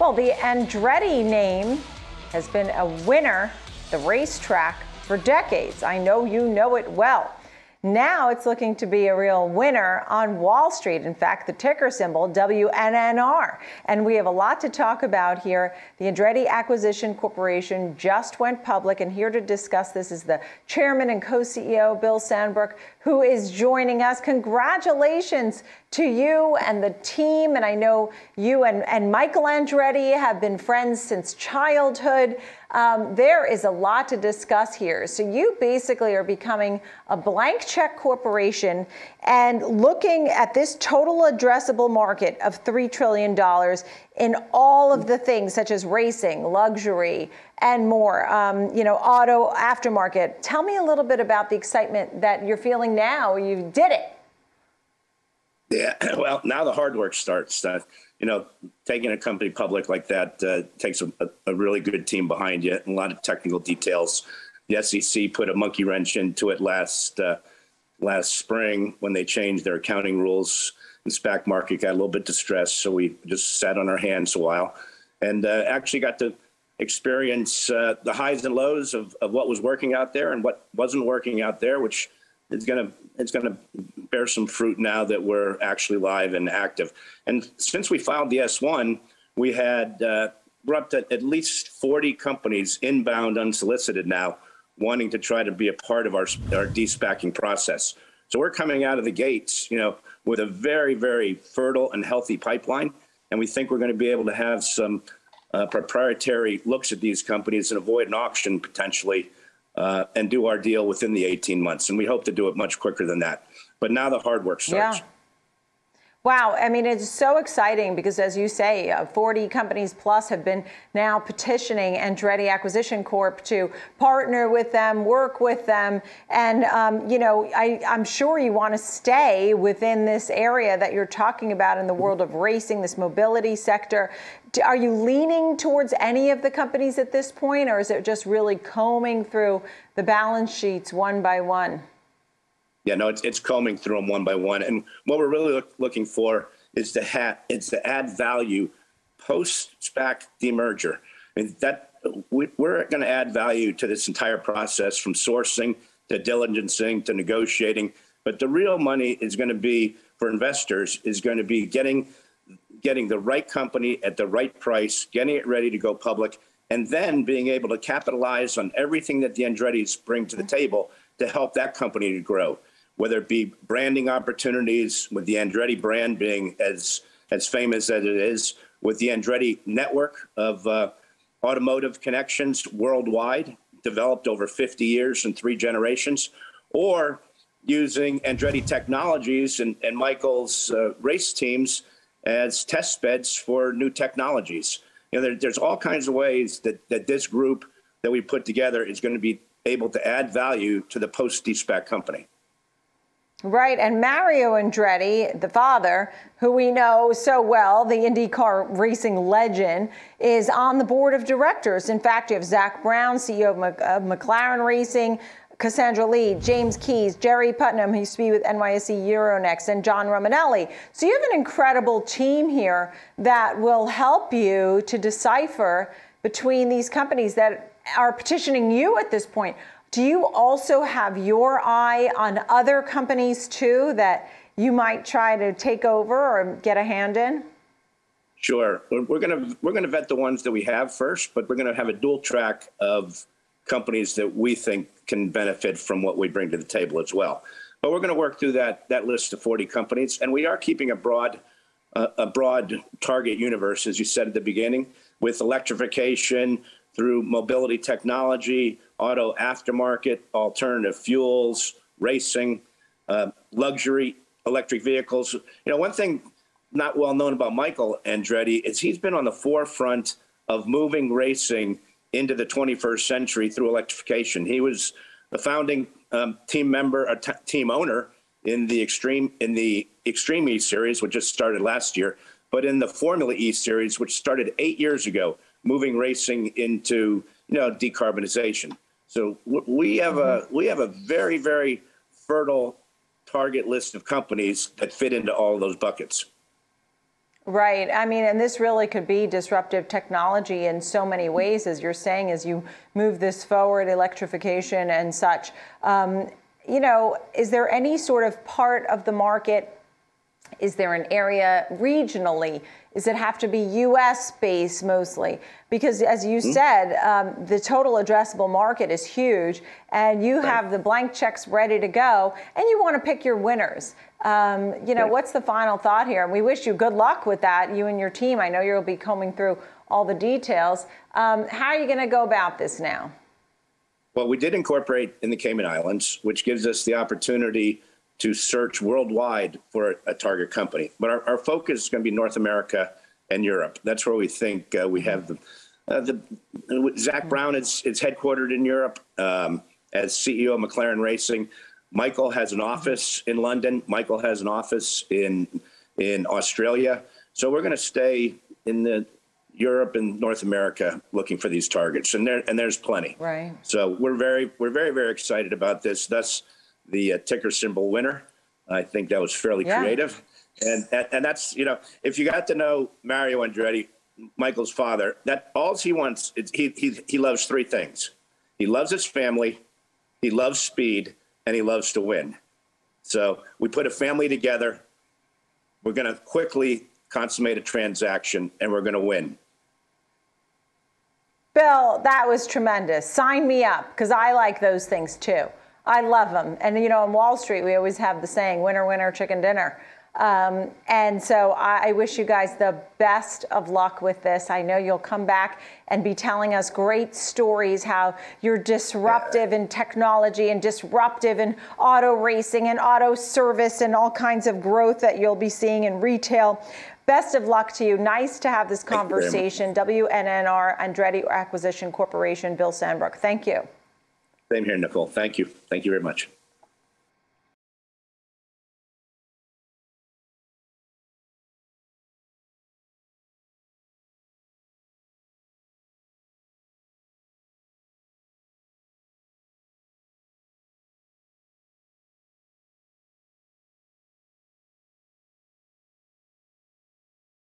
Well, the Andretti name has been a winner, the racetrack, for decades. I know you know it well. Now it's looking to be a real winner on Wall Street. In fact, the ticker symbol WNNR. And we have a lot to talk about here. The Andretti Acquisition Corporation just went public, and here to discuss this is the chairman and co CEO, Bill Sandbrook, who is joining us. Congratulations to you and the team. And I know you and, and Michael Andretti have been friends since childhood. Um, there is a lot to discuss here. So you basically are becoming a blank check corporation and looking at this total addressable market of $3 trillion in all of the things such as racing, luxury, and more, um, you know, auto aftermarket. Tell me a little bit about the excitement that you're feeling now. You did it. Yeah, well, now the hard work starts. Uh, you know, taking a company public like that uh, takes a, a, really good team behind you and a lot of technical details. The SEC put a monkey wrench into it last uh, last spring when they changed their accounting rules. The SPAC market got a little bit distressed, so we just sat on our hands a while, and uh, actually got to experience uh, the highs and lows of, of what was working out there and what wasn't working out there, which going to it's going to bear some fruit now that we're actually live and active. And since we filed the S1, we had uh, we're up to at least 40 companies inbound unsolicited now wanting to try to be a part of our our de-SPACing process. So we're coming out of the gates, you know, with a very very fertile and healthy pipeline, and we think we're going to be able to have some uh, proprietary looks at these companies and avoid an auction potentially uh, and do our deal within the 18 months. And we hope to do it much quicker than that. But now the hard work starts. Yeah. Wow, I mean, it's so exciting because, as you say, uh, 40 companies plus have been now petitioning Andretti Acquisition Corp to partner with them, work with them, and um, you know, I, am sure you want to stay within this area that you're talking about in the world of racing, this mobility sector. Are you leaning towards any of the companies at this point, or is it just really combing through the balance sheets one by one? Yeah, no, it's, it's combing through them one by one. And what we're really look, looking for is to have it's to add value post SPAC demerger. I mean, that we, we're going to add value to this entire process from sourcing to diligencing to negotiating. But the real money is going to be for investors is going to be getting getting the right company at the right price, getting it ready to go public, and then being able to capitalize on everything that the Andretti's bring to the table to help that company to grow whether it be branding opportunities with the Andretti brand being as as famous as it is, with the Andretti network of uh, automotive connections worldwide, developed over 50 years and three generations, or using Andretti technologies and, and Michael's uh, race teams as test beds for new technologies. You know, there, there's all kinds of ways that, that this group that we put together is going to be able to add value to the post de-SPAC company. Right, and Mario Andretti, the father, who we know so well, the IndyCar racing legend, is on the board of directors. In fact, you have Zak Brown, CEO of, McLaren Racing, Cassandra Lee, James Keyes, Jerry Putnam, who used to be with NYSE Euronext, and John Romanelli. So you have an incredible team here that will help you to decipher between these companies that are petitioning you at this point. Do you also have your eye on other companies too that you might try to take over or get a hand in? Sure. We're going to we're going to vet the ones that we have first, but we're going to have a dual track of companies that we think can benefit from what we bring to the table as well. But we're going to work through that that list of 40 companies, and we are keeping a broad uh, a broad target universe, as you said at the beginning, with electrification through mobility technology, auto aftermarket, alternative fuels, racing, uh, luxury electric vehicles. You know, one thing not well known about Michael Andretti is he's been on the forefront of moving racing into the 21st century through electrification. He was the founding um, team member, a t- team owner in the extreme in the Extreme E series, which just started last year, but in the Formula E series, which started eight years ago, moving racing into you know decarbonization. So we have a we have a very very fertile target list of companies that fit into all of those buckets. Right. I mean, and this really could be disruptive technology in so many ways, as you're saying, as you move this forward, electrification and such. Um, you know, is there any sort of part of the market? Is there an area regionally? Does it have to be US based mostly? Because as you mm-hmm. said, um, the total addressable market is huge, and you right. have the blank checks ready to go, and you want to pick your winners. Um, you know, right. what's the final thought here? And we wish you good luck with that, you and your team. I know you'll be combing through all the details. Um, how are you going to go about this now? Well, we did incorporate in the Cayman Islands, which gives us the opportunity to search worldwide for a target company. But our, our focus is going to be North America and Europe. That's where we think uh, we have the, uh, the Zak Brown is, is headquartered in Europe um, as CEO of McLaren Racing. Michael has an office in London. Michael has an office in in Australia. So we're going to stay in the Europe and North America looking for these targets, and there and there's plenty. Right. So we're very we're very very excited about this. Thus, the uh, ticker symbol winner. I think that was fairly yeah. creative, and, and and that's you know if you got to know Mario Andretti, Michael's father, that all he wants is he he he loves three things. He loves his family, he loves speed, and he loves to win. So we put a family together. We're going to quickly consummate a transaction and we're going to win. Bill, that was tremendous. Sign me up because I like those things too. I love them. And, you know, on Wall Street, we always have the saying winner, winner, chicken dinner. Um, and so I, I, wish you guys the best of luck with this. I know you'll come back and be telling us great stories how you're disruptive in technology and disruptive in auto racing and auto service and all kinds of growth that you'll be seeing in retail. Best of luck to you. Nice to have this conversation. WNNR Andretti Acquisition Corporation, Bill Sandbrook. Thank you. Same here, Nicole. Thank you. Thank you very much.